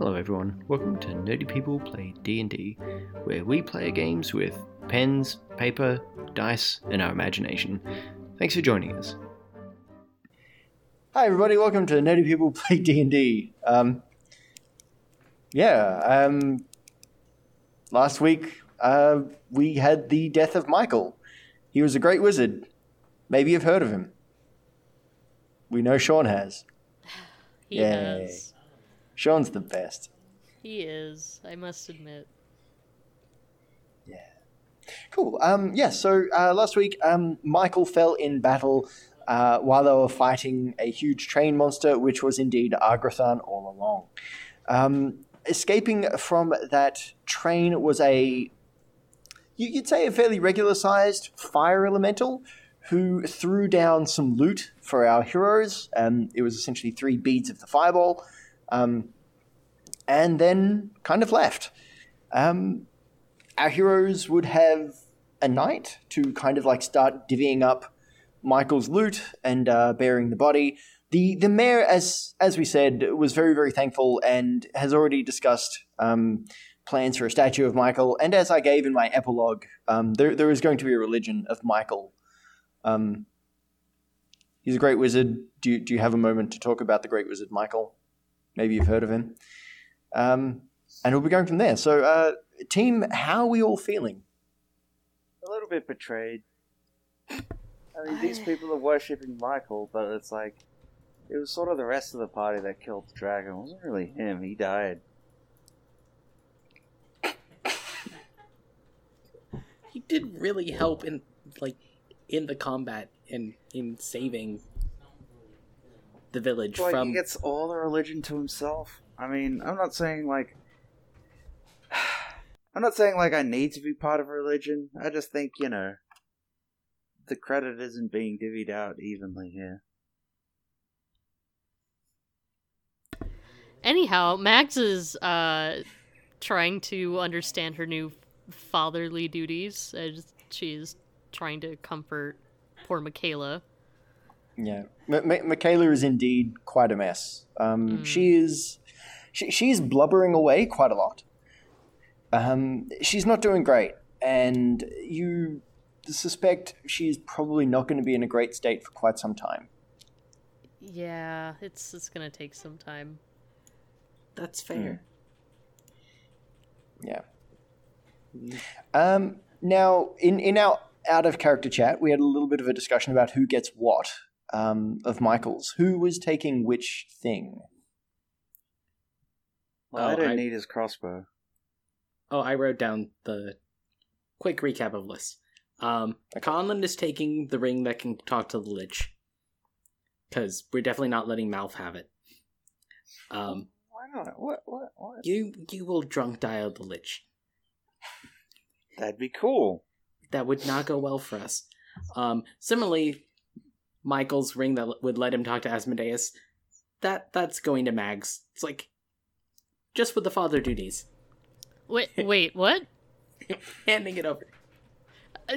Hello everyone, welcome to Nerdy People Play D&D, where we play games with pens, paper, dice, and our imagination. Thanks for joining us. Hi everybody, welcome to Nerdy People Play D&D. Um, yeah, um, last week uh, we had the death of Michael. He was a great wizard. Maybe you've heard of him. We know Sean has. He Yay. has. Sean's the best. He is, I must admit. Yeah. Cool. Um, yeah, so uh, last week um, Michael fell in battle uh, while they were fighting a huge train monster, which was indeed Argrathan all along. Um, escaping from that train was a, you- you'd say, a fairly regular sized fire elemental who threw down some loot for our heroes. Um, it was essentially three beads of the fireball, um, and then kind of left. Um, our heroes would have a night to kind of like start divvying up Michael's loot and uh, burying the body. The the mayor, as as we said, was very very thankful and has already discussed um, plans for a statue of Michael. And as I gave in my epilogue, um, there there is going to be a religion of Michael. Um, he's a great wizard. Do you, do you have a moment to talk about the great wizard Michael? Maybe you've heard of him. Um, and we'll be going from there. So, uh, team, how are we all feeling? a little bit betrayed. I mean, these people are worshipping Michael, but it's like it was sort of the rest of the party that killed the dragon. It wasn't really him. He died. he did really help in like in the combat and in saving the village Like from he gets all the religion to himself. I mean, I'm not saying like I'm not saying like I need to be part of a religion. I just think you know the credit isn't being divvied out evenly here. Anyhow, Max is uh, trying to understand her new fatherly duties as she's trying to comfort poor Michaela. Yeah, M- M- Michaela is indeed quite a mess. Um, Mm. She is, she, she's blubbering away quite a lot. Um, she's not doing great, and you suspect she's probably not going to be in a great state for quite some time. Yeah, it's it's gonna take some time. that's fair Yeah. Um, now, in in our out of character chat, we had a little bit of a discussion about who gets what um, of Michael's. Who was taking which thing? Well, Oh, I didn't I- need his crossbow. oh i wrote down the quick recap of lists um conlon is taking the ring that can talk to the lich because we're definitely not letting Malf have it um Why not? What? What? What? you you will drunk dial the lich That'd be cool. that would not go well for us. Um, similarly, Michael's ring that would let him talk to Asmodeus, that that's going to Mags. It's like just with the father duties, Wait, wait, what? handing it over. Uh,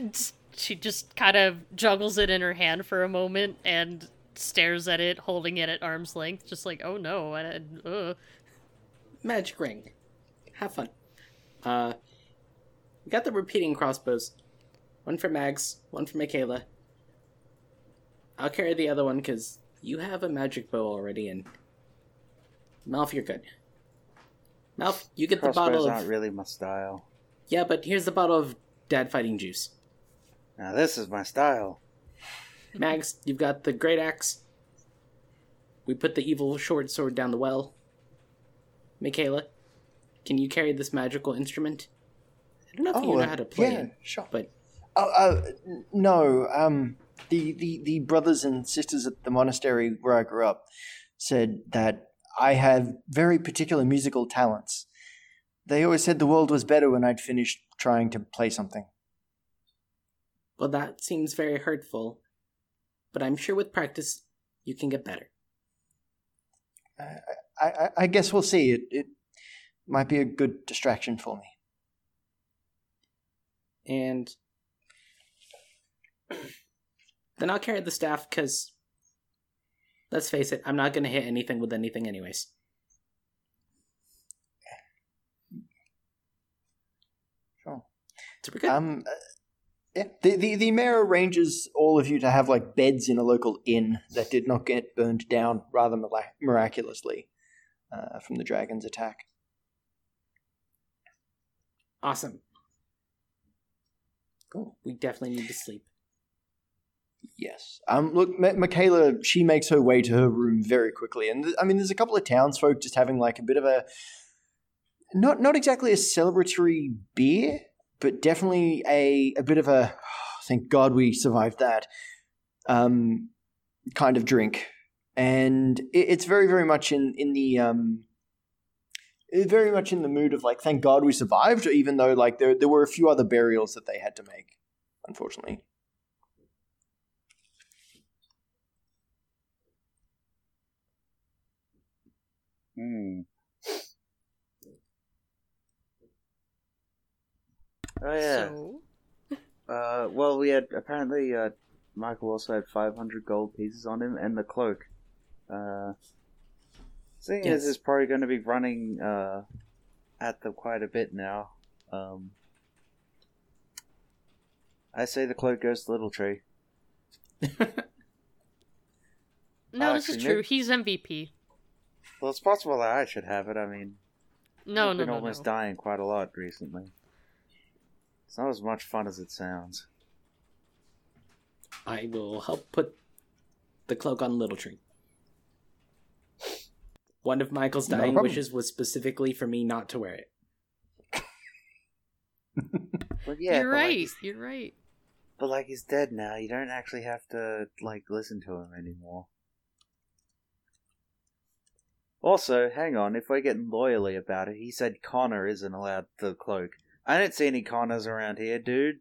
She just kind of juggles it in her hand for a moment and stares at it, holding it at arm's length, just like, oh no, I, uh. Magic ring. Have fun. Uh, we got the repeating crossbows. One for Mags, one for Michaela. I'll carry the other one because you have a magic bow already, and Malf, you're good. Malf, you get the Crossbows bottle of really my style. Yeah, but here's the bottle of dad fighting juice. Now this is my style. Mags, you've got the great axe. We put the evil short sword down the well. Michaela, can you carry this magical instrument? I don't know if you know how to play yeah, it, sure. but Oh, uh, no. Um, the, the, the brothers and sisters at the monastery where I grew up said that I have very particular musical talents. They always said the world was better when I'd finished trying to play something. well, that seems very hurtful. But I'm sure with practice, you can get better. I, I, I guess we'll see. It, it might be a good distraction for me. And then I'll carry the staff because, let's face it, I'm not going to hit anything with anything, anyways. Sure. Good. Um, uh, yeah. The, the, the mayor arranges all of you to have like beds in a local inn that did not get burned down rather miraculously uh, from the dragon's attack. Awesome. Cool. We definitely need to sleep. Yes. Um. Look, M- Michaela, she makes her way to her room very quickly, and th- I mean, there's a couple of townsfolk just having like a bit of a, not not exactly a celebratory beer, but definitely a a bit of a, thank God we survived that, um, kind of drink, and it, it's very very much in in the um. Very much in the mood of like, thank God we survived, even though like there there were a few other burials that they had to make, unfortunately. Hmm. Oh yeah. So, Uh, well, we had apparently uh, Michael also had 500 gold pieces on him and the cloak. Uh, seeing as Yes. it's probably going to be running uh, at them quite a bit now, um, I say the cloak goes to Little Tree. no, this is true. maybe- He's MVP. Well, it's possible that I should have it. I mean, No, I've no, been no, almost no. dying quite a lot recently. It's not as much fun as it sounds. I will help put the cloak on Little Tree. One of Michael's dying problem. wishes was specifically for me not to wear it. But yeah, You're but right. he's- You're right. But like he's dead now, you don't actually have to like listen to him anymore. Also, hang on, if we're getting loyally about it, he said Connor isn't allowed the cloak. I don't see any Connors around here, dude.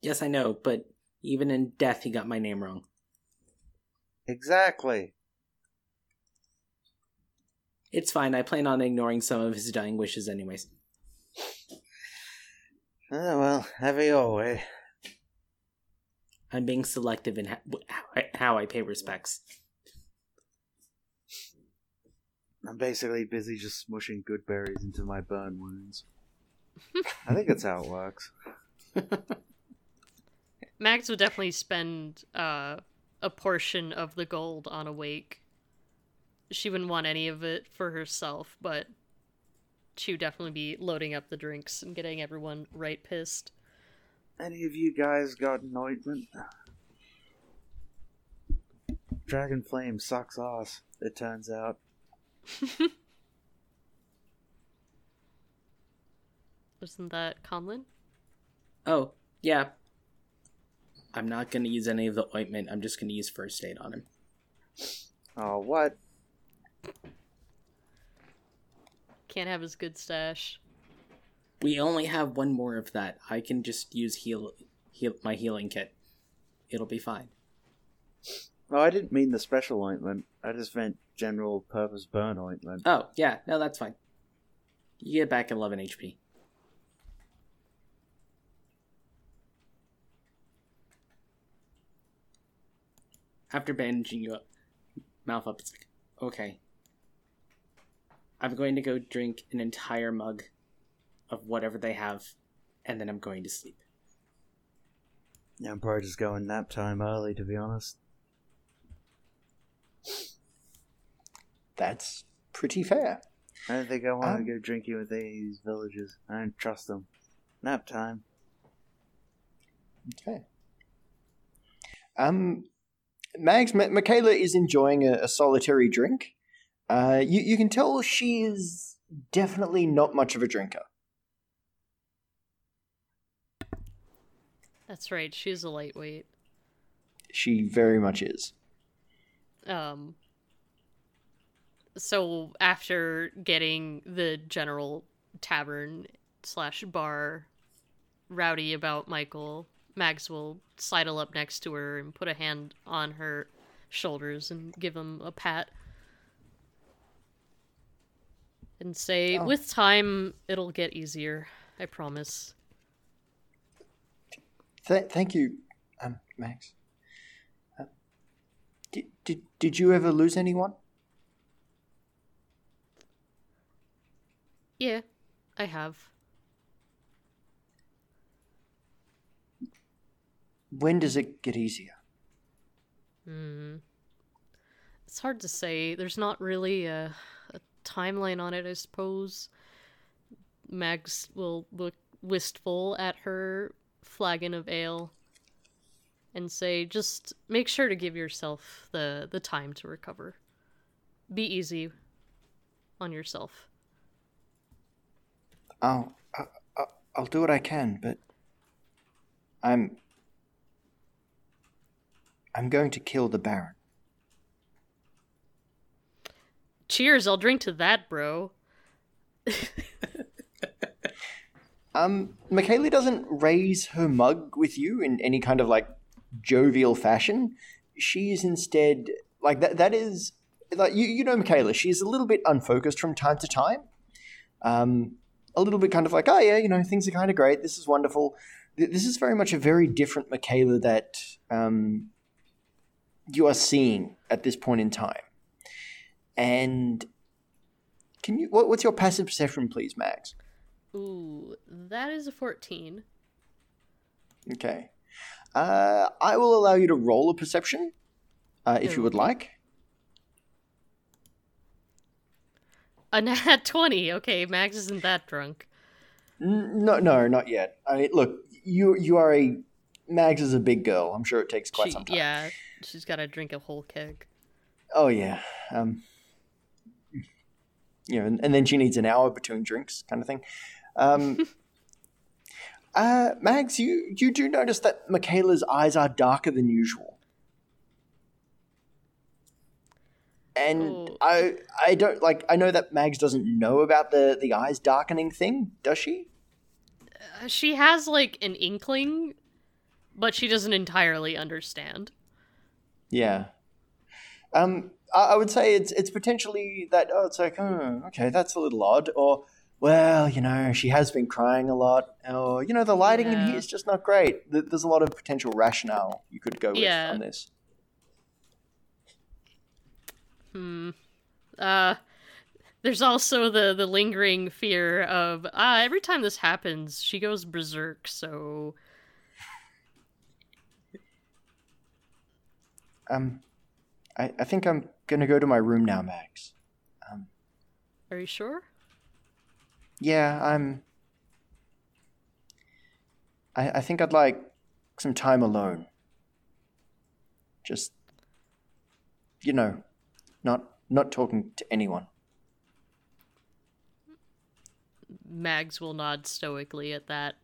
Yes, I know, but even in death, he got my name wrong. Exactly. It's fine. I plan on ignoring some of his dying wishes, anyways. Oh well, have it your way. I'm being selective in how how I pay respects. I'm basically busy just smushing good berries into my burn wounds. I think that's how it works. Max would definitely spend uh, a portion of the gold on a wake. She wouldn't want any of it for herself, but she would definitely be loading up the drinks and getting everyone right pissed. Any of you guys got an ointment? Dragon Flame sucks ass, it turns out. Wasn't that Conlon? Oh, yeah. I'm not going to use any of the ointment. I'm just going to use first aid on him. Oh, what? Can't have his good stash. We only have one more of that. I can just use heal, heal my healing kit. It'll be fine. Oh, I didn't mean the special ointment. I just meant general purpose burn ointment. Oh, yeah, no, that's fine. You get back 11 HP. After bandaging you up, mouth up, it's like, okay. I'm going to go drink an entire mug of whatever they have, and then I'm going to sleep. Yeah, I'm probably just going nap time early, to be honest. That's pretty fair. I don't think I want Um, to go drinking with any of these villagers. I don't trust them. Nap time. Okay. Um, Mags, M- Michaela is enjoying a, a solitary drink. Uh, you, you can tell she is definitely not much of a drinker. That's right, she's a lightweight. She very much is. Um so after getting the general tavern slash bar rowdy about Michael, Mags will sidle up next to her and put a hand on her shoulders and give him a pat. And say, Oh. with time, it'll get easier. I promise. Th- thank you, um, Max. Did, did, did you ever lose anyone? Yeah, I have. when does it get easier? Hmm. It's hard to say. There's not really a, a timeline on it, I suppose. Mags will look wistful at her flagon of ale and say, just make sure to give yourself the, the time to recover. Be easy on yourself. I'll, I'll, I'll do what I can, but I'm. I'm going to kill the Baron. Cheers, I'll drink to that, bro. Um, Michaela doesn't raise her mug with you in any kind of like jovial fashion. She is instead like that. That is like you. You know, Michaela. She is a little bit unfocused from time to time. Um, a little bit kind of like, oh yeah, you know, things are kind of great. This is wonderful. This is very much a very different Michaela that um, you are seeing at this point in time. And can you? What, what's your passive perception, please, Max? Ooh, that is a 14. Okay. Uh, I will allow you to roll a perception, uh, if you would like. A nat 20. Okay, Max isn't that drunk. N- No, no, not yet. I mean, look, you you are a Mags is a big girl. I'm sure it takes quite She- some time. yeah, she's got to drink a whole keg. Oh yeah. Um, you know, and, and then she needs an hour between drinks, kind of thing. Um, uh, Mags, you you do notice that Michaela's eyes are darker than usual, and Oh. I I don't like. I know that Mags doesn't know about the the eyes darkening thing, does she? Uh, She has like an inkling, but she doesn't entirely understand. Yeah. Um, I, I would say it's it's potentially that. Oh, it's like, oh, okay, that's a little odd. Or, well, you know, she has been crying a lot. Or, you know, the lighting in here is just not great. There's a lot of potential rationale you could go with Yeah. on this. Hmm. Uh, there's also the the lingering fear of ah every time this happens she goes berserk. So Um, I, I think I'm gonna go to my room now, Max. Um, are you sure? Yeah, I'm. I, I think I'd like some time alone. Just, you know, not not talking to anyone. Mags will nod stoically at that.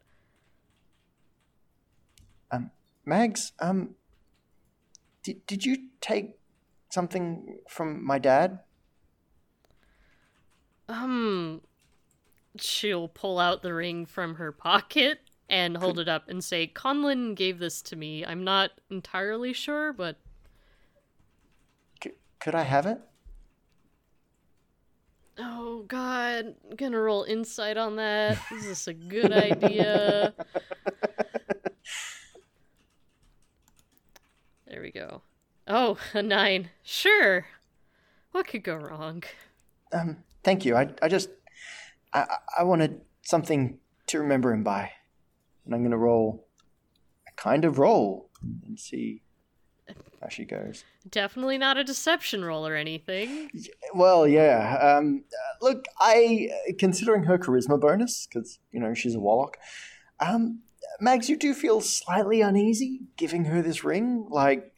Um, Mags, um, did did you take something from my dad? Um, she'll pull out the ring from her pocket and hold it up and say, "Conlon gave this to me. I'm not entirely sure, but C- could I have it? oh god, I'm gonna roll insight on that. Is this a good idea?" There we go. Oh, a nine. Sure. What could go wrong? Um, thank you. I I just I I- wanted something to remember him by, and I'm gonna roll a kind of roll and see how she goes. Definitely not a deception roll or anything. Well, yeah. Um, uh, look, I considering her charisma bonus because you know she's a warlock. Um, Mags, you do feel slightly uneasy giving her this ring. Like,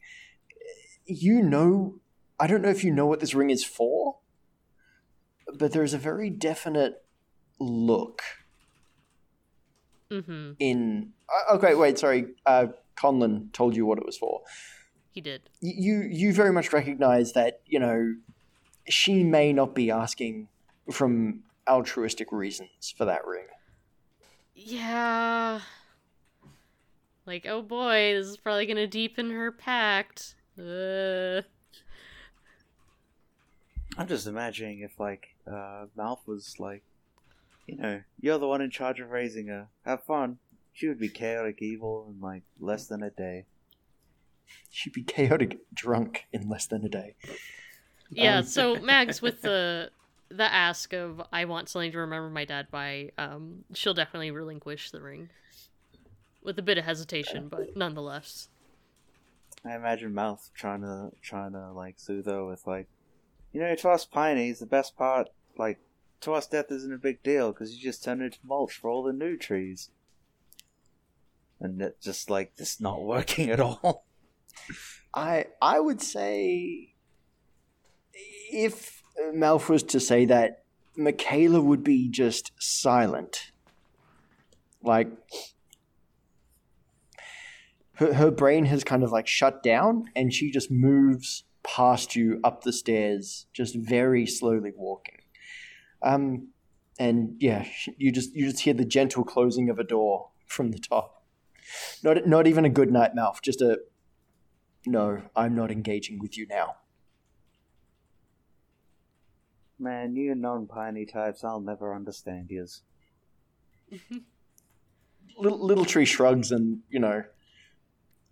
you know, I don't know if you know what this ring is for, but there's a very definite look Mm-hmm. in. Uh, okay, wait, sorry. Uh, Conlon told you what it was for. He did. y- you you very much recognize that you know she may not be asking from altruistic reasons for that ring. Yeah. Like, oh boy, this is probably gonna deepen her pact. Uh, I'm just imagining if like uh, Malf was like, you know, you're the one in charge of raising her. Have fun. She would be chaotic evil in like less than a day. She'd be chaotic drunk in less than a day. yeah. Um, so Mags, with the the ask of I want something to remember my dad by, um, she'll definitely relinquish the ring. with a bit of hesitation, but nonetheless. I imagine Malf trying to trying to like soothe her with like, you know, to us Pineys, the best part, like, to us death isn't a big deal because you just turn into mulch for all the new trees. And it just like this not working at all. I I would say if Malf was to say that, Michaela would be just silent. Like her her brain has kind of like shut down and she just moves past you up the stairs, just very slowly walking. Um and yeah, you just you just hear the gentle closing of a door from the top. Not not even a good night Malf, just a no, I'm not engaging with you now. Man, you non-piney types, I'll never understand yous. Little, little tree shrugs and, you know,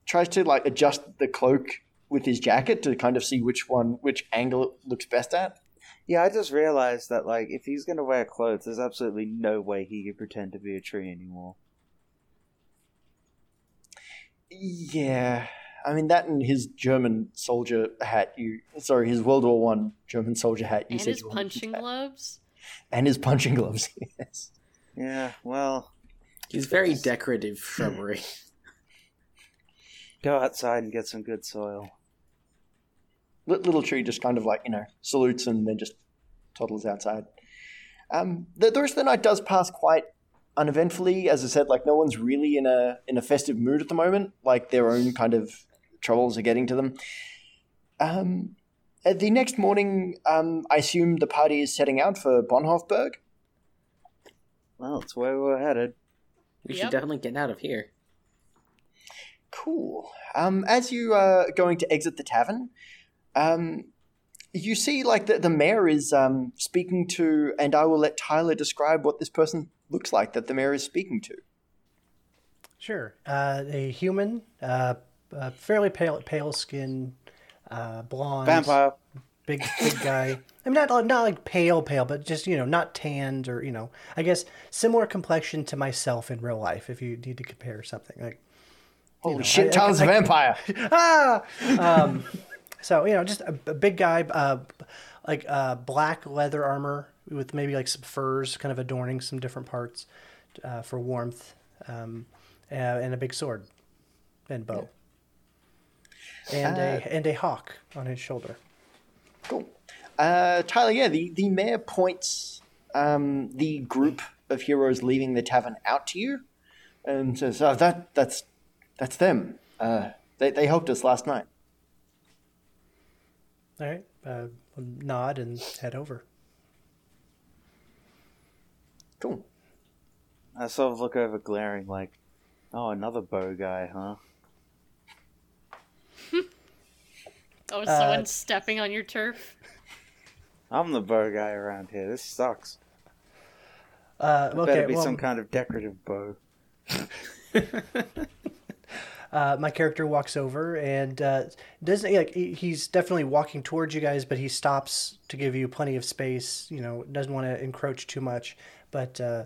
tries to like adjust the cloak with his jacket to kind of see which one, which angle it looks best at. Yeah, I just realized that like if he's gonna wear clothes, there's absolutely no way he can pretend to be a tree anymore. Yeah. I mean that and his German soldier hat you sorry, his World War One German soldier hat you and said his you punching keep. gloves. And his punching gloves, yes. Yeah, well, He's very decorative shrubbery. go outside and get some good soil. Li- Little tree just kind of like, you know, salutes and then just toddles outside. Um, the, the rest of the night does pass quite uneventfully. As I said, like no one's really in a in a festive mood at the moment. Like their own kind of troubles are getting to them. Um, the next morning, um, I assume the party is setting out for Bonhofberg. Well, it's where we're headed. We Yep. should definitely get out of here. Cool. Um, as you are going to exit the tavern, um, you see like the, the mayor is um, speaking to, and I will let Tyler describe what this person looks like that the mayor is speaking to. Sure. Uh, a human, uh, uh, fairly pale, pale skin, uh, blonde, Vampire. big, big guy. I mean, not not like pale, pale, but just you know, not tanned or you know, I guess similar complexion to myself in real life. If you need to compare something, like Holy know, shit, I- I- Tyler's a I- vampire. ah, um, so you know, just a, a big guy, uh, like uh, black leather armor with maybe like some furs, kind of adorning some different parts uh, for warmth, um, uh, and a big sword and bow, and Uh, a and a hawk on his shoulder. Cool. Uh, Tyler, yeah, the, the mayor points um, the group of heroes leaving the tavern out to you and says, oh, that, that's, that's them. Uh, they, they helped us last night. All right, uh, nod and head over. Cool. I sort of look over glaring like, oh, another bow guy, huh? Oh, is Uh, someone stepping on your turf? I'm the bow guy around here. This sucks. Uh, Better be well, some kind of decorative bow. uh, my character walks over and uh, doesn't like he's definitely walking towards you guys, but he stops to give you plenty of space. You know, doesn't want to encroach too much. But uh,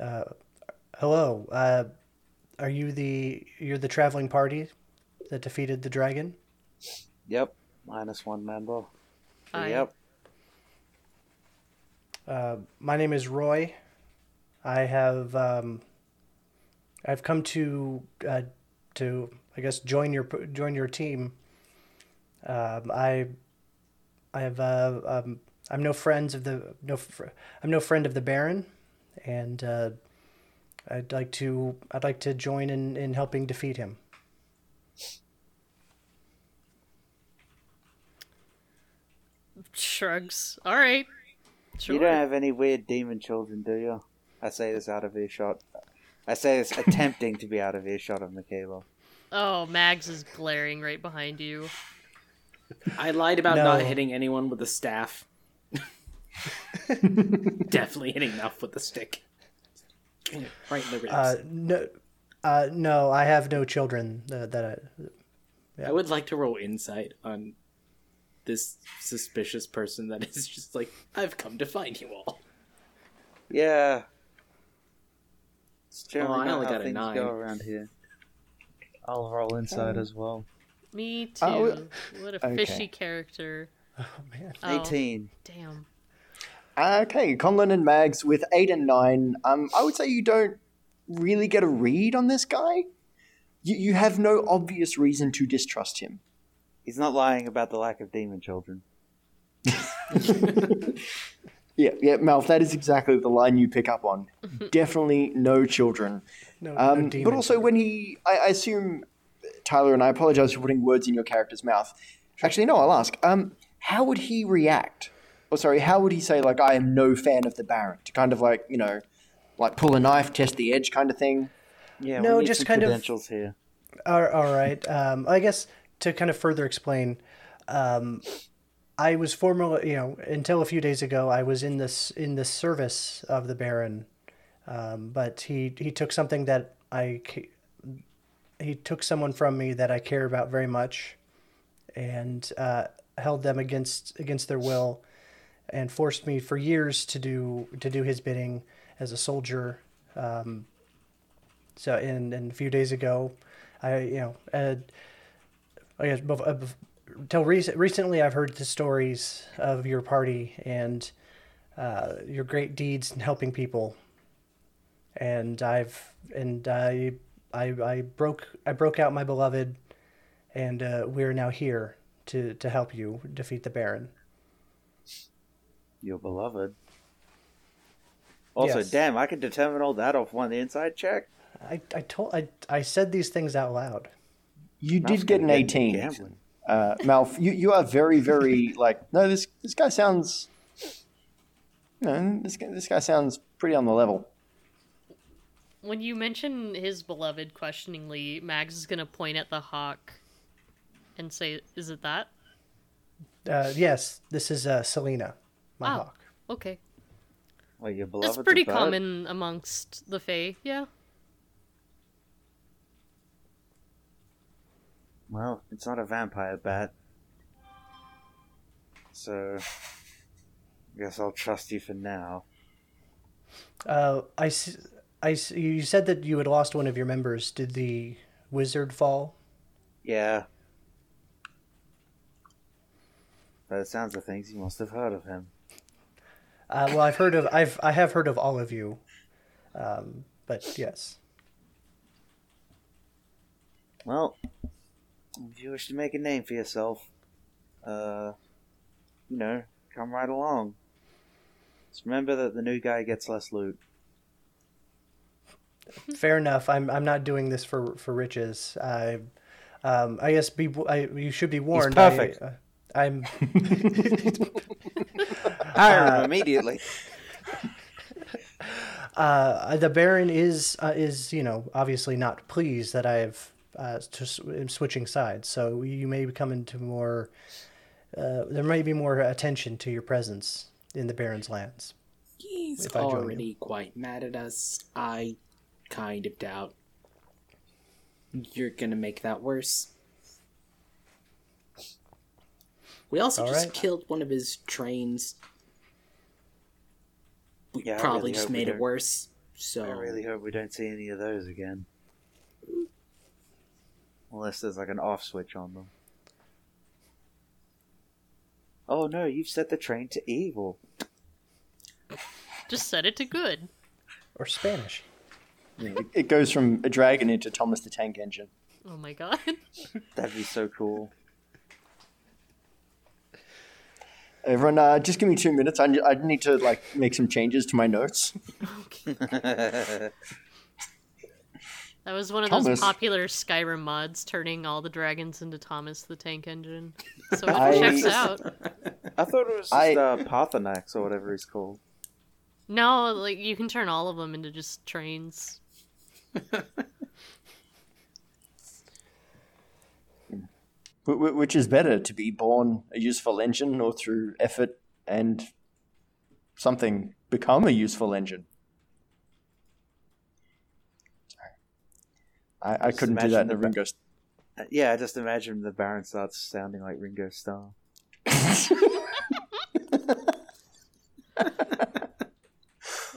uh, hello, uh, are you the you're the traveling party that defeated the dragon? Yep, minus one member. I- Yep. Uh, my name is Roy. I have um, I've come to uh, to I guess join your join your team. Um, I I have uh, um, I'm no friends of the no fr- I'm no friend of the Baron, and uh, I'd like to I'd like to join in, in helping defeat him. Shrugs. All right. Sure. You don't have any weird demon children, do you? I say this out of earshot. I say it's attempting to be out of earshot of Michaela. Oh, Mags is glaring right behind you. I lied about No. not hitting anyone with a staff. Definitely hitting enough with the stick. Right in the ribs. Uh, no, uh, no, I have no children uh, that I, I would like to roll insight on this suspicious person that is just like, I've come to find you all. Yeah. It's generally Oh, I only got a things nine. go around here. I'll roll insight as well. Me too. Oh, what a okay. fishy character. Oh man. Oh, 18. damn. Okay, Conlon and Mags with eight and nine. Um, I would say you don't really get a read on this guy. You, you have no obvious reason to distrust him. He's not lying about the lack of demon children. Yeah, yeah, Malf, that is exactly the line you pick up on. Definitely no children. No, Um, no but demon also, when he, I, I assume, Tyler, and I apologize for putting words in your character's mouth. Actually, no, I'll ask. Um, how would he react? Or sorry, how would he say like, "I am no fan of the Baron"? To kind of like, you know, like pull a knife, test the edge, kind of thing. Yeah, No, we need just some kind of- credentials here. All, all right. Um, I guess to kind of further explain, um, I was formerly, you know, until a few days ago, I was in this in the service of the Baron, um, but he he took something that I he took someone from me that I care about very much, and uh, held them against against their will, and forced me for years to do to do his bidding as a soldier. Um, so, and, and a few days ago, I you know, uh, I guess uh, till rec- recently I've heard the stories of your party and uh, your great deeds in helping people, and I've and I I I broke I broke out my beloved, and uh, we're now here to to help you defeat the Baron. Your beloved. Also, Yes. damn, I can determine all that off one insight check. I I told I I said these things out loud. You did get an eighteen, gambling. Uh, Malf. You you are very very like no this this guy sounds. No, this guy, this guy sounds pretty on the level. When you mention his beloved questioningly, Mags is gonna point at the hawk and say, "Is it that?" Uh, yes, this is uh, Selena, my Oh. hawk. Okay, Well, your beloved's that's pretty common amongst the Fae. Yeah. Well, it's not a vampire bat. So, I guess I'll trust you for now. Uh, I, I you said that you had lost one of your members. Did the wizard fall? Yeah. By the sounds of things, you must have heard of him. Uh, well, I've heard of I've I have heard of all of you, um, but yes. Well, if you wish to make a name for yourself, uh, you know, come right along. Just remember that the new guy gets less loot. Fair enough. I'm I'm not doing this for for riches. I, um, I guess be I, you should be warned. perfect. I, uh, I'm Hire him immediately. uh, the Baron is uh, is you know obviously not pleased that I've uh, to, s- switching sides. So you may come into more. Uh, there may be more attention to your presence in the Baron's lands. He's If I already quite mad at us. I kind of doubt you're gonna make that worse. We also All just right. killed one of his trains. We Yeah, probably really just made it worse. So I really hope we don't see any of those again. Unless there's like an off switch on them. Oh no, you've set the train to evil. Just set it to good. Or Spanish. It, it goes from a dragon into Thomas the Tank Engine. Oh my god. That'd be so cool. Everyone, uh, just give me two minutes. I, I need to like make some changes to my notes. That was one of Thomas. those popular Skyrim mods, turning all the dragons into Thomas the Tank Engine. So it I- checks out. I thought it was just I- uh, Paarthurnax or whatever he's called. No, like you can turn all of them into just trains. Wh- wh- Which is better, to be born a useful engine or through effort and something become a useful engine? I, I couldn't do that in imagine a the- Ringo. Uh, yeah, I just imagine the Baron starts sounding like Ringo Starr.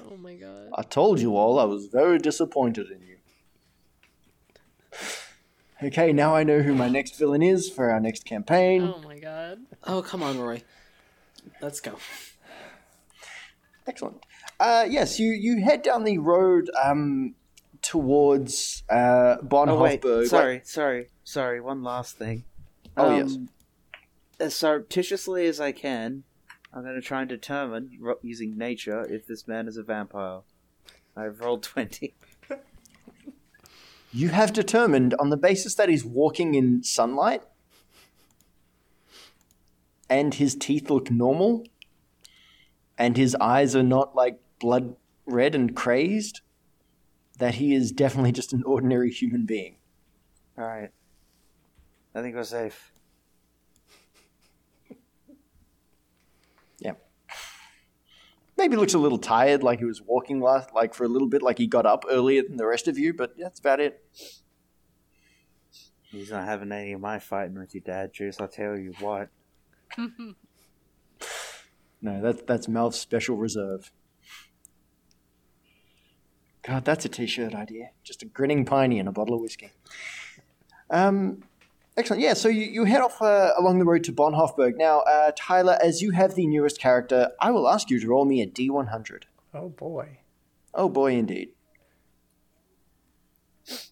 Oh my my god. I told you all I was very disappointed in you. Okay, now I know who my next villain is for our next campaign. Oh my god. Oh, come on, Roy. Let's go. Excellent. Uh, yes, you, you head down the road um, towards uh, Oh wait, sorry, sorry, sorry. One last thing. Oh, yes. As surreptitiously as I can, I'm going to try and determine using nature if this man is a vampire. I've rolled twenty. You have determined on the basis that he's walking in sunlight and his teeth look normal and his eyes are not like blood red and crazed that he is definitely just an ordinary human being. All right. I think we're safe. Yeah. Maybe looks a little tired, like he was walking last, like for a little bit, like he got up earlier than the rest of you, but that's about it. He's not having any of my fighting with you, Dad. Juice. I'll tell you what. No, that's that's Mel's special reserve. God, that's a t-shirt idea. Just a grinning piney and a bottle of whiskey. Um, excellent. Yeah, so you, you head off uh, along the road to Bonhoefberg. Now, uh, Tyler, as you have the newest character, I will ask you to roll me a D100. Oh boy. Oh boy, indeed.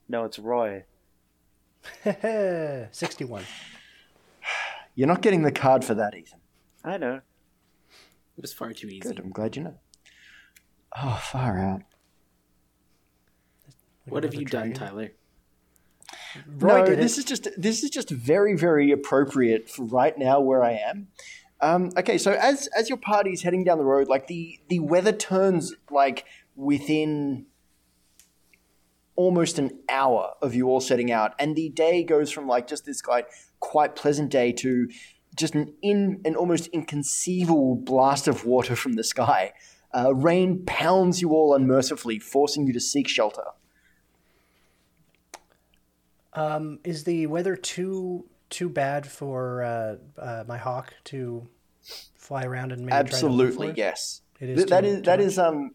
No, it's Roy. 61. You're not getting the card for that, Ethan. I know. It was far too easy. Good. I'm glad you know. Oh, far out. What have Another you done. Tyler? Roy no, this it. is just this is just very very appropriate for right now where I am. Um, okay, so as as your party is heading down the road, like the the weather turns like within almost an hour of you all setting out, and the day goes from like just this like quite pleasant day to just an in an almost inconceivable blast of water from the sky. Uh, rain pounds you all unmercifully, forcing you to seek shelter. Um, is the weather too too bad for uh, uh, my hawk to fly around and maybe Absolutely, yes. It is Th- that too- is too that is um,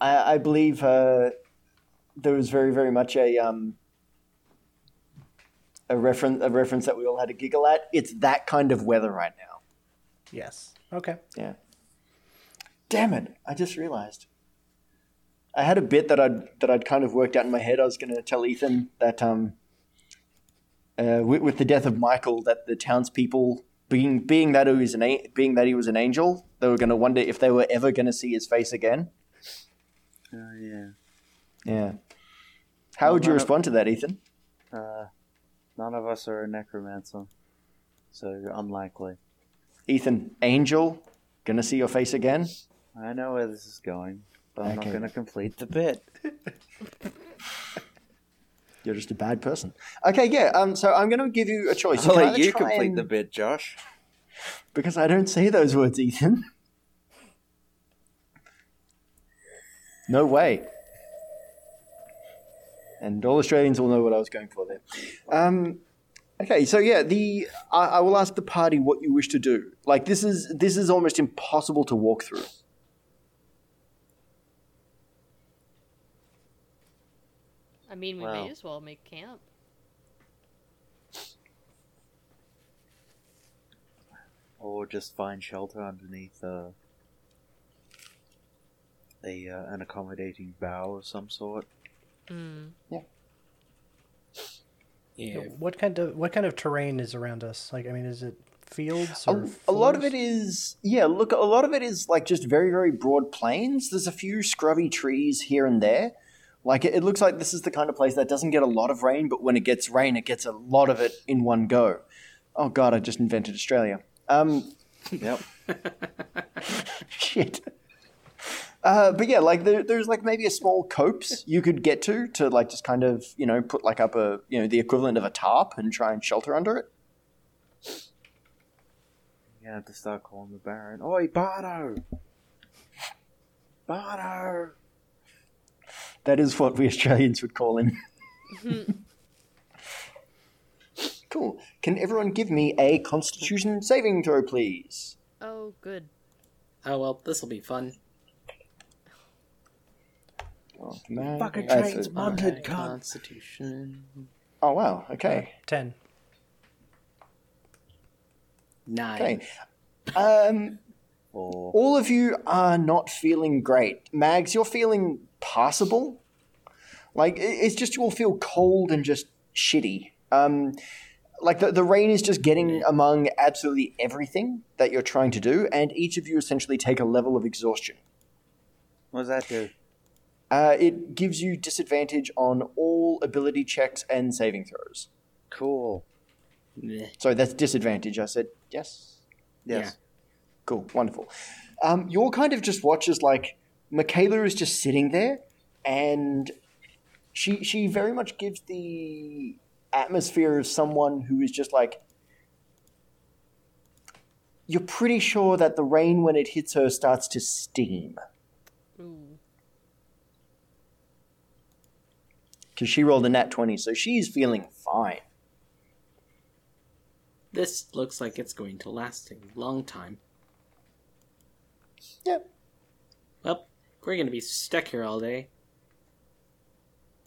I, I believe uh, there was very very much a um a reference a reference that we all had to giggle at. It's that kind of weather right now. Yes. Okay. Yeah. Damn it! I just realized. I had a bit that I'd that I'd kind of worked out in my head. I was going to tell Ethan that um, uh, with, with the death of Michael, that the townspeople, being being that he was an a- being that he was an angel, they were going to wonder if they were ever going to see his face again. Oh yeah. Yeah. How would you respond to that, Ethan? Uh, none of us are a necromancer, so you're unlikely. Ethan, angel, gonna see your face again? I know where this is going, but I'm Okay. not going to complete the bit. You're just a bad person. Okay, yeah. Um, so I'm gonna give you a choice. I'll can let you complete and- the bit, Josh. because I don't say those words, Ethan. No way. And all Australians will know what I was going for there. Um, okay, so yeah, the I, I will ask the party what you wish to do. Like this is this is almost impossible to walk through. I mean, we Wow. may as well make camp. Or just find shelter underneath uh, a uh, an accommodating bough of some sort. Mm. Yeah. What kind of what kind of terrain is around us? Like, I mean, is it fields A, or a lot of it is yeah. Look, a lot of it is like just very very broad plains. There's a few scrubby trees here and there. Like it, it looks like this is the kind of place that doesn't get a lot of rain, but when it gets rain, it gets a lot of it in one go. Oh god, I just invented Australia. Um, Yep. shit. Uh, but yeah, like there, there's like maybe a small copse you could get to to like just kind of you know put like up a you know the equivalent of a tarp and try and shelter under it. You have to start calling the Baron. Oi, Bardo! Bardo! That is what we Australians would call him. cool. Can everyone give me a Constitution saving throw, please? Oh, good. Oh well, this will be fun. Fucking Uh, trains, so- munded cunt. Constitution. Oh wow. Okay. Ten. Nine. Okay. Um, all of you are not feeling great. Mags, you're feeling passable. Like it's just you all feel cold and just shitty. Um, like the, the rain is just getting among absolutely everything that you're trying to do, and each of you essentially take a level of exhaustion. what does that do? Uh, it gives you disadvantage on all ability checks and saving throws. Cool. Meh. So that's disadvantage. I said yes. Yes. Cool, wonderful. Um, you're kind of just watch as like Michaela is just sitting there, and she she very much gives the atmosphere of someone who is just like you're pretty sure that the rain when it hits her starts to steam mm. Ooh. because she rolled a nat twenty, so she's feeling fine. This looks like it's going to last a long time. Yep. Well, we're going to be stuck here all day.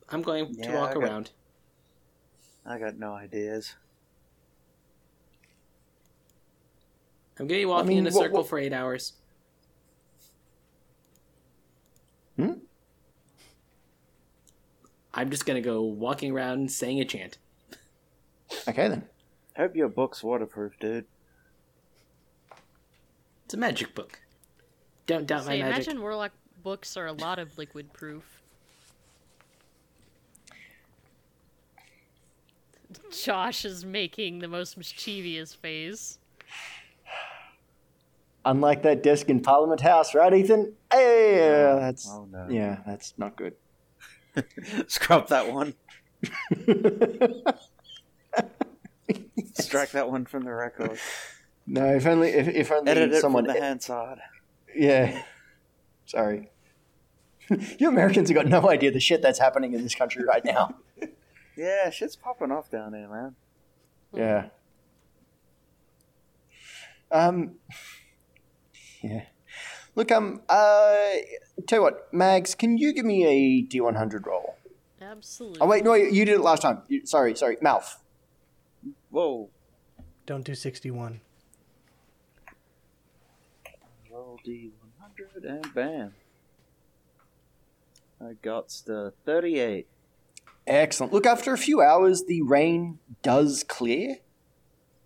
I'm going to walk I got- around. I got no ideas. I'm going to be walking mean, in a what- circle what- for eight hours. Hmm? I'm just going to go walking around saying a chant. Okay then. Hope your book's waterproof, dude. It's a magic book. Don't doubt Say, my magic. imagine Warlock books are a lot of liquid proof. Josh is making the most mischievous face. Unlike that desk in Parliament House, right, Ethan? Hey, uh, that's Oh no. yeah, that's not good. Scrub that one. Strike that one from the record. no, if only if, if only Edit it someone from the Hansard. Yeah. Sorry. you Americans have got no idea the shit that's happening in this country right now. Yeah, shit's popping off down there, man. Yeah. Um. Yeah. Look, um, uh, tell you what, Mags, can you give me a D100 roll? Absolutely. Oh, wait, no, you did it last time. You, sorry, sorry, Malf. Whoa. Don't do 61. Roll D100 and bam. I got the 38. Excellent. Look, after a few hours, the rain does clear.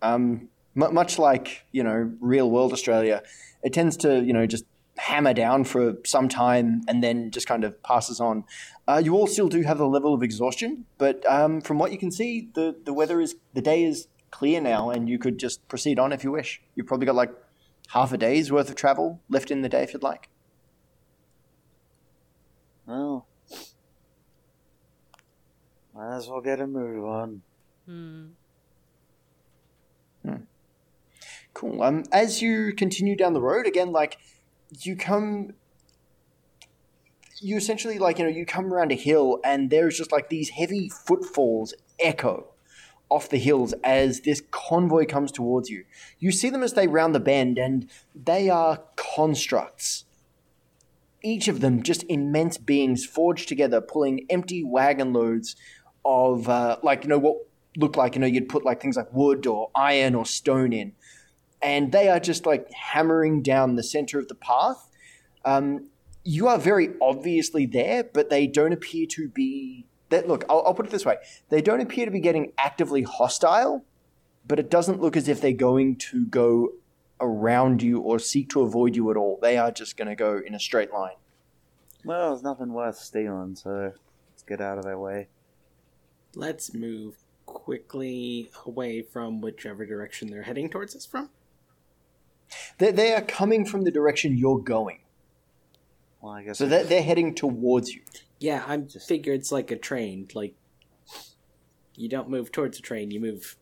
Um, mu much like you know, real world Australia, it tends to you know just hammer down for some time and then just kind of passes on. Uh, you all still do have a level of exhaustion, but um, from what you can see, the the weather is the day is clear now, and you could just proceed on if you wish. You've probably got like half a day's worth of travel left in the day if you'd like. Well, might as well get a move on. Hmm. Cool. Um, as you continue down the road, again, like you come, you essentially like you know you come around a hill, and there's just like these heavy footfalls echo off the hills as this convoy comes towards you. You see them as they round the bend, and they are constructs. Each of them just immense beings forged together, pulling empty wagon loads of uh, like you know what looked like you know you'd put like things like wood or iron or stone in and they are just like hammering down the center of the path. Um, you are very obviously there, but they don't appear to be. That look, I'll, I'll put it this way: they don't appear to be getting actively hostile, but it doesn't look as if they're going to go around you or seek to avoid you at all. They are just going to go in a straight line. Well, there's nothing worth stealing, so let's get out of their way. Let's move quickly away from whichever direction they're heading towards us from. They, they are coming from the direction you're going, Well, I guess so they're, they're heading towards you. Yeah, I'm Just- figure it's like a train. Like you don't move towards a train, you move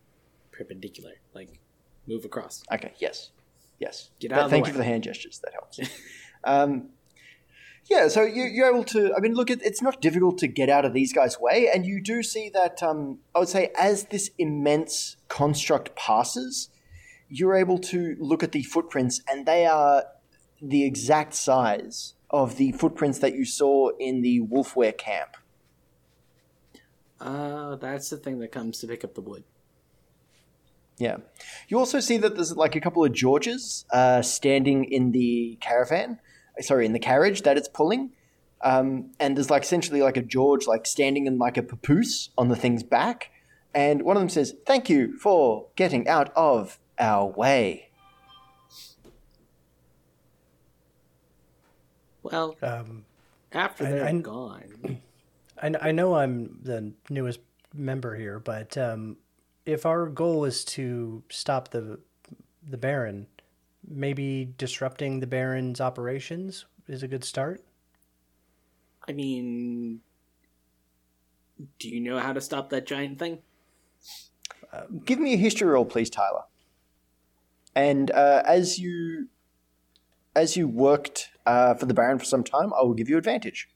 perpendicular. Like move across. Okay. Yes. Yes. Get out of the Thank way. you for the hand gestures. That helps. um, yeah. So you, you're able to. I mean, look, it, it's not difficult to get out of these guys' way, and you do see that. Um, I would say as this immense construct passes, you're able to look at the footprints, and they are the exact size of the footprints that you saw in the Wolfware camp. Uh, that's the thing that comes to pick up the wood. Yeah. You also see that there's like a couple of Georges uh, standing in the caravan, sorry, in the carriage that it's pulling. Um, and there's like essentially like a George like standing in like a papoose on the thing's back. And one of them says, Thank you for getting out of our way. Well, Um, after I- they're I- gone, I, I know I'm the newest member here, but um, if our goal is to stop the the Baron, maybe disrupting the Baron's operations is a good start. I mean, do you know how to stop that giant thing? Give me a history roll, please, Tyler. And uh, as you as you worked uh, for the Baron for some time, I will give you advantage.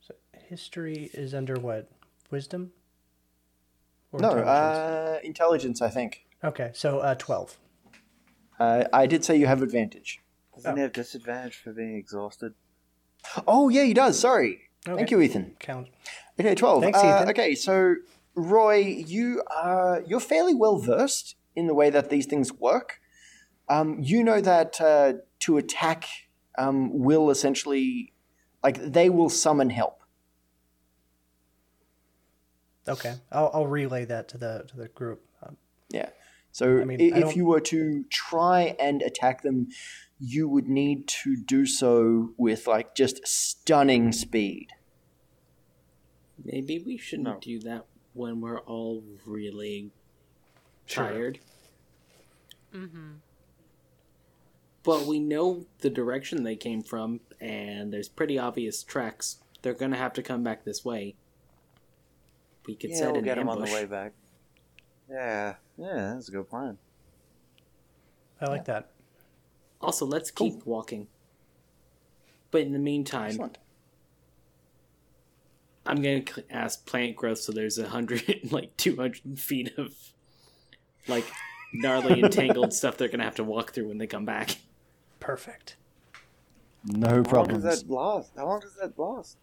So history is under what? Wisdom? Or No, intelligence? uh, intelligence, I think. okay, so uh, 12. Uh, I did say you have advantage. Doesn't he have disadvantage for being exhausted? Oh, yeah, he does. Sorry. Thank you, Ethan. Count. Okay, twelve. Thanks, Uh, Ethan. Okay, so Roy, you are you're fairly well versed in the way that these things work. Um, you know that uh, to attack um, will essentially, like, they will summon help. Okay, I'll, I'll relay that to the to the group. Um, Yeah. So I mean, i- I if you were to try and attack them, you would need to do so with like just stunning speed. Maybe we shouldn't No. do that when we're all really Sure. tired. Mm-hmm. But we know the direction they came from, and there's pretty obvious tracks. They're gonna have to come back this way. We could yeah, set we'll an get them on the way back. Yeah, yeah, that's a good plan. I like that. Also, let's Cool. keep walking. But in the meantime, Excellent. I'm gonna ask plant growth so there's a hundred, like two hundred feet of like gnarly entangled stuff they're gonna have to walk through when they come back. Perfect. No How long does that last? How long does that last?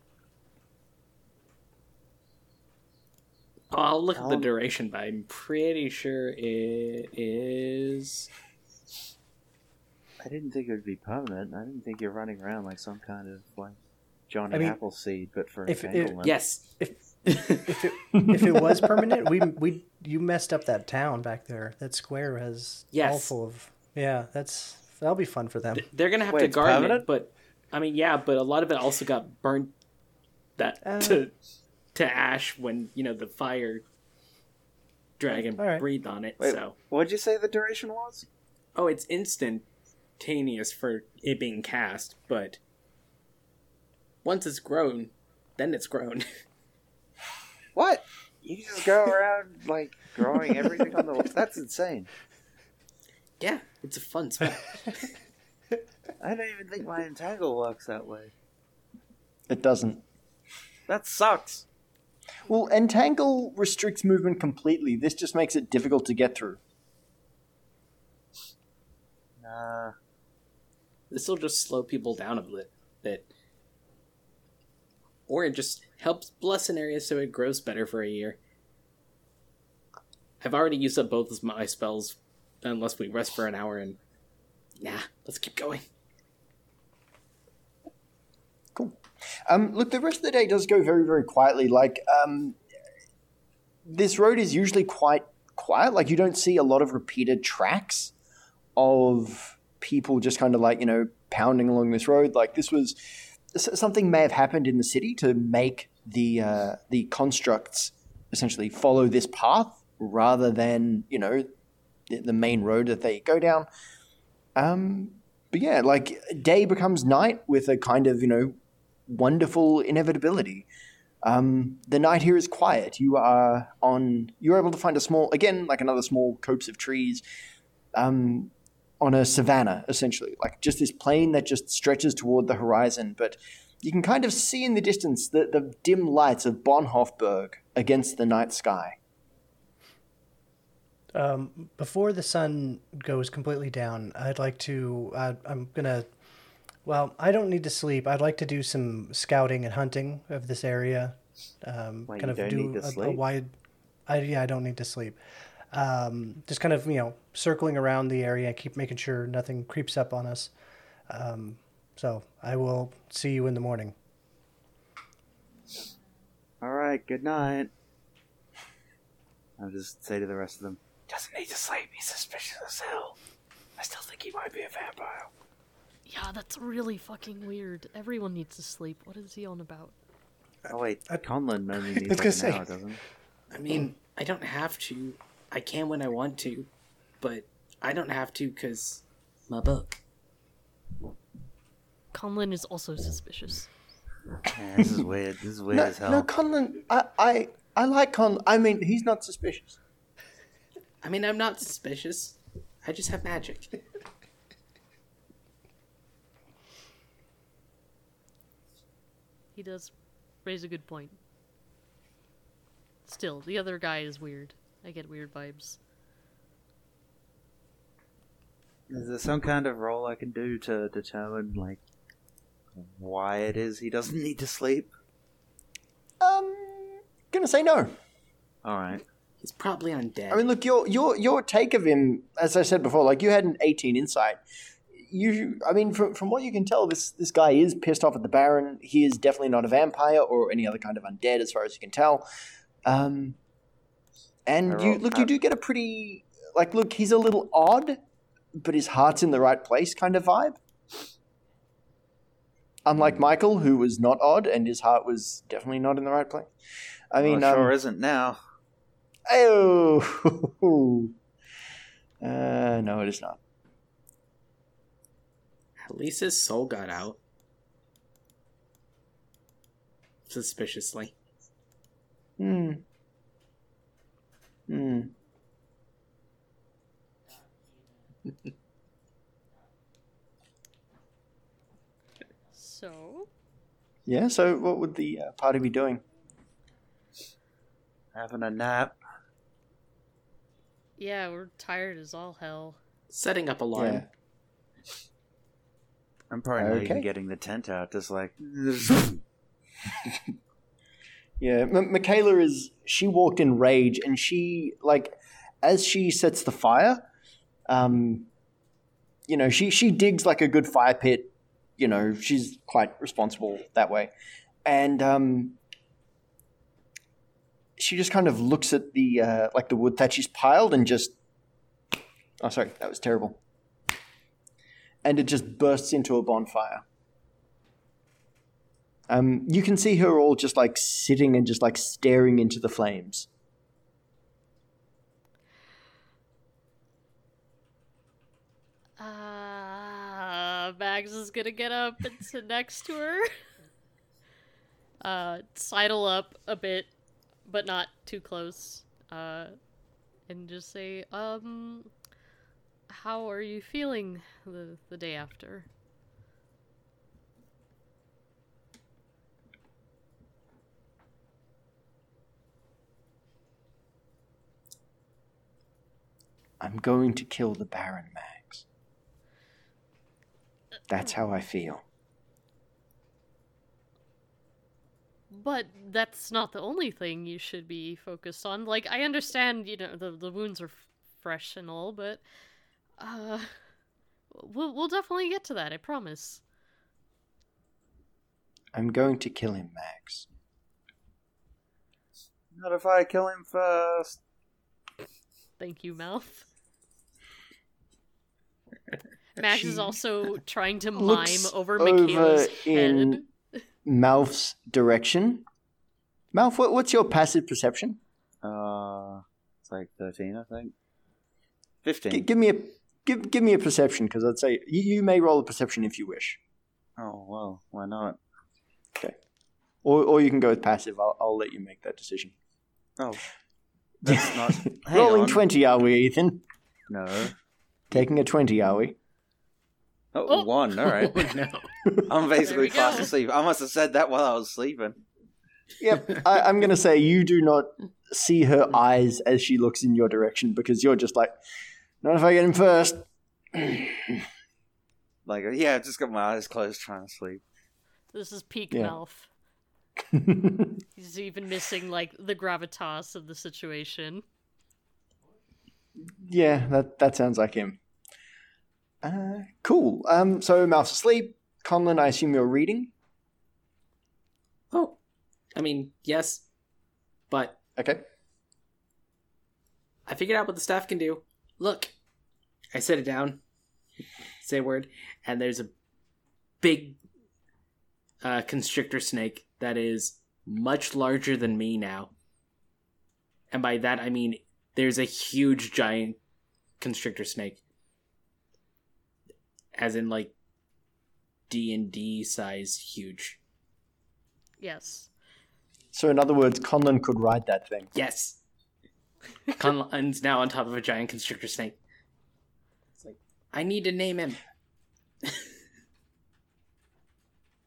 Oh, I'll look at the Um, duration, but I'm pretty sure it is. I didn't think it would be permanent. I didn't think you're running around like some kind of like Johnny I mean, Appleseed, but for if it- Yes. If if it if it was permanent, we we you messed up that town back there. That square has Yes. all full of yeah. That's that'll be fun for them. They're gonna have Wait, to guard permanent? it, but I mean, yeah, but a lot of it also got burnt that Uh. to to ash when you know the fire dragon All right. breathed on it. Wait, So, what'd you say the duration was? oh, it's instantaneous for it being cast, but once it's grown, then it's grown. What? You just go around like growing everything on the. That's insane. yeah, it's a fun spell. I don't even think my entangle works that way. It doesn't. That sucks. Well, entangle restricts movement completely. This just makes it difficult to get through. Nah. this will just slow people down a bit, bit. Or it just helps bless an area so it grows better for a year. I've already used up both of my spells, unless we rest for an hour and. Nah, let's keep going. Cool. Um, look, the rest of the day does go very, very quietly. Like, um, this road is usually quite quiet. Like, you don't see a lot of repeated tracks of people just kind of like, you know, pounding along this road. Like, this was something may have happened in the city to make the uh, the constructs essentially follow this path rather than, you know, the, main road that they go down. Um, but yeah, like day becomes night with a kind of you know wonderful inevitability. Um, the night here is quiet. You are on. You're able to find a small, again, like another small copse of trees, um, on a savanna, essentially, like just this plain that just stretches toward the horizon. But you can kind of see in the distance the, the dim lights of Bonhoefberg against the night sky. Um, before the sun goes completely down, I'd like to. Uh, I'm gonna Well, I don't need to sleep. I'd like to do some scouting and hunting of this area. Um, kind of do a, a wide. I yeah, I don't need to sleep. Um, just kind of you know circling around the area, keep making sure nothing creeps up on us. Um, so I will see you in the morning. All right, good night. I'll just say to the rest of them, doesn't need to sleep. He's suspicious as hell. I still think he might be a vampire. Yeah, that's really fucking weird. Everyone needs to sleep. What is he on about? Oh wait, I- Conlon only was needs like gonna an say- hour, doesn't? I mean, I don't have to. I can when I want to, but I don't have to because my book. Conlon is also suspicious. Man, this is weird. This is weird No, as hell. no, Conlon. I, I, I like Conlon. I mean, he's not suspicious. I mean, I'm not suspicious. I just have magic. He does raise a good point. Still, the other guy is weird. I get weird vibes. Is there some kind of role I can do to determine like why it is he doesn't need to sleep? Um, gonna say no. All right. He's probably undead. I mean, look, your your your take of him, as I said before, like you had an eighteen insight. You, I mean, from from what you can tell, this this guy is pissed off at the Baron. He is definitely not a vampire or any other kind of undead, as far as you can tell. Um, and you look, you do get a pretty like look. He's a little odd, but his heart's in the right place, kind of vibe. Unlike Michael, who was not odd and his heart was definitely not in the right place. I mean, well, it um, sure isn't now. Oh, uh, no, it is not. At least his soul got out. Suspiciously. Hmm. Hmm. So, Yeah. So, what would the uh, party be doing? Having a nap. Yeah, we're tired as all hell. Setting up alarm. Yeah. I'm probably not even getting the tent out. Just like Yeah. M- Michaela is. She walked in rage, and she like, as she sets the fire, um, you know, she she digs like a good fire pit. You know, she's quite responsible that way, and um, she just kind of looks at the uh, like the wood that she's piled and just. Oh, sorry, that was terrible. And it just bursts into a bonfire. Um, you can see her all just like sitting and just like staring into the flames. Uh, Mags is gonna get up and sit next to her. Uh, sidle up a bit, but not too close. Uh, and just say, um, how are you feeling the, the day after? I'm going to kill the Baron, Mags. That's how I feel. But that's not the only thing you should be focused on. Like, I understand, you know, the, the wounds are f- fresh and all, but, uh, we'll, we'll definitely get to that, I promise. I'm going to kill him, Mags. not if I kill him first. Thank you, Malf. Mags is also trying to mime looks over over Michaela's in- Malf's direction. Malf, what, what's your passive perception? Uh, it's like thirteen, I think. Fifteen. G- give me a give give me a perception because I'd say you, you may roll a perception if you wish, Oh well, why not? Okay. Or or you can go with passive. I'll, I'll let you make that decision. Oh, that's not. Rolling on. twenty, are we, Ethan? No. Taking a twenty, are we? Oh, Oh. one. All right. Oh, no. I'm basically fast go. asleep. I must have said that while I was sleeping. Yep. I, I'm going to say you do not see her eyes as she looks in your direction because you're just like, not if I get him first. Like, yeah, I've just got my eyes closed trying to sleep. This is peak Yeah. Malf. He's even missing like the gravitas of the situation. yeah, that that sounds like him. Uh, cool. Um, so Malf's asleep. Conlon, I assume you're reading. Oh, I mean, yes, but Okay. I figured out what the staff can do. Look, I set it down, say a word, and there's a big uh, constrictor snake that is much larger than me now. And by that I mean there's a huge giant constrictor snake, as in like D and D size huge. Yes. So in other words, Conlon could ride that thing. Yes. Conlon's now on top of a giant constrictor snake. It's like, I need to name him.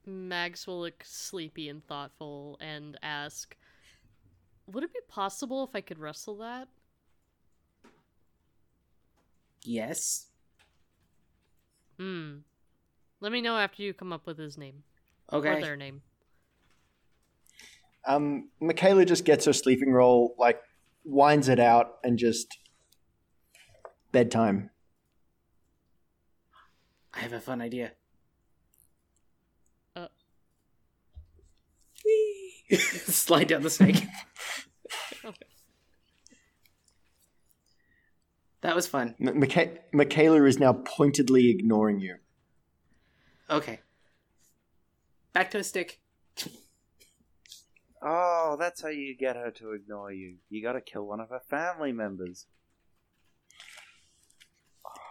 Mags will look sleepy and thoughtful and ask, Would it be possible if I could wrestle that? Yes. Hmm. Let me know after you come up with his name. Or Okay. their name. Um, Michaela just gets her sleeping roll, like winds it out, and just bedtime. I have a fun idea. Uh. Whee! Slide down the snake. that was fun. M- Micha- Michaela is now pointedly ignoring you. Okay. Back to a stick. Oh, that's how you get her to ignore you. You gotta kill one of her family members.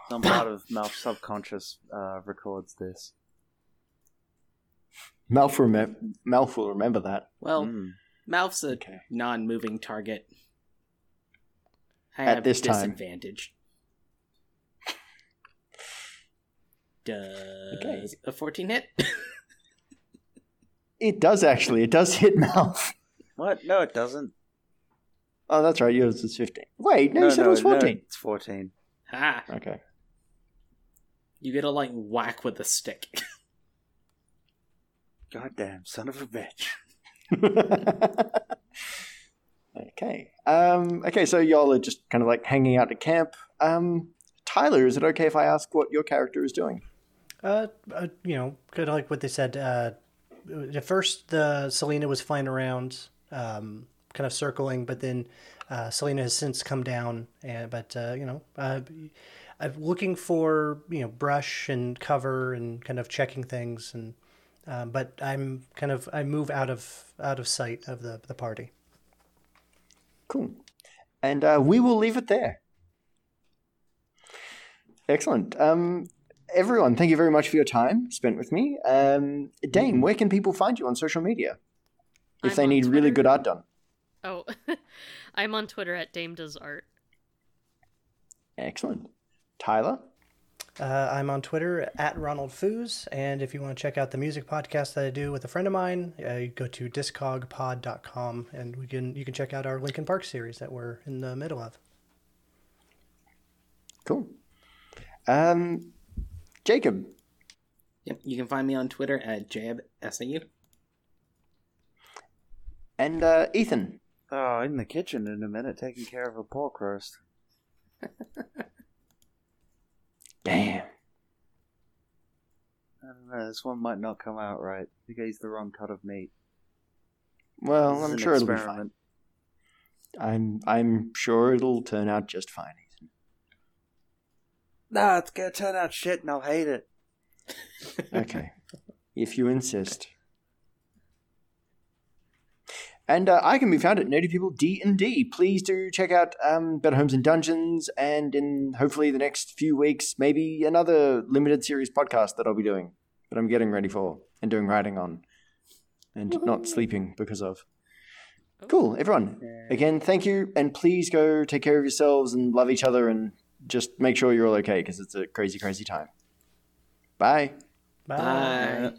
Some part of Malf's subconscious uh, records this. Malf, rem- Malf will remember that. Well, Mm. Malf's a Okay. non-moving target. I At have this time. disadvantage. Does Okay. a 14 hit? It does actually. It does hit Malf. What? No, it doesn't. Oh, that's right. Yours is 15. Wait, no, no, you said no, it was no, 14. it's 14. ah, Okay. you get a like whack with a stick. Goddamn, son of a bitch. okay. Um, okay, so y'all are just kind of like hanging out at camp. Um, Tyler, is it okay if I ask what your character is doing? Uh, uh, you know, kind of like what they said. Uh, at first, the Selena was flying around, um, kind of circling, but then uh, Selena has since come down. And but uh, you know, uh, I'm looking for you know brush and cover and kind of checking things, and um, but I'm kind of I move out of out of sight of the the party. Cool. And uh, we will leave it there. Excellent. Um, everyone, thank you very much for your time spent with me. Um, Dame, where can people find you on social media if I'm they need really good art done? Oh, I'm on Twitter at Dame Does Art. Excellent. Tyler? Uh, I'm on Twitter at Ronald Foos, and if you want to check out the music podcast that I do with a friend of mine, uh, you go to discogpod.com, and we can you can check out our Linkin Park series that we're in the middle of. Cool. Um, Jacob? yep, you can find me on Twitter at jabsau. And uh, Ethan? Oh, in the kitchen in a minute, taking care of a pork roast. Damn. I don't know, this one might not come out right. I think I used the wrong cut of meat. Well, This I'm sure it'll be fine. I'm I'm sure it'll turn out just fine. Ethan. Nah, it's gonna turn out shit and I'll hate it. Okay, if you insist. And uh, I can be found at Nerdy People D and D. Please do check out um, Better Homes and Dungeons, and in hopefully the next few weeks, maybe another limited series podcast that I'll be doing that I'm getting ready for and doing writing on, and not sleeping because of. Cool, everyone. Again, thank you, and please go take care of yourselves and love each other, and just make sure you're all okay because it's a crazy, crazy time. Bye. Bye. Bye.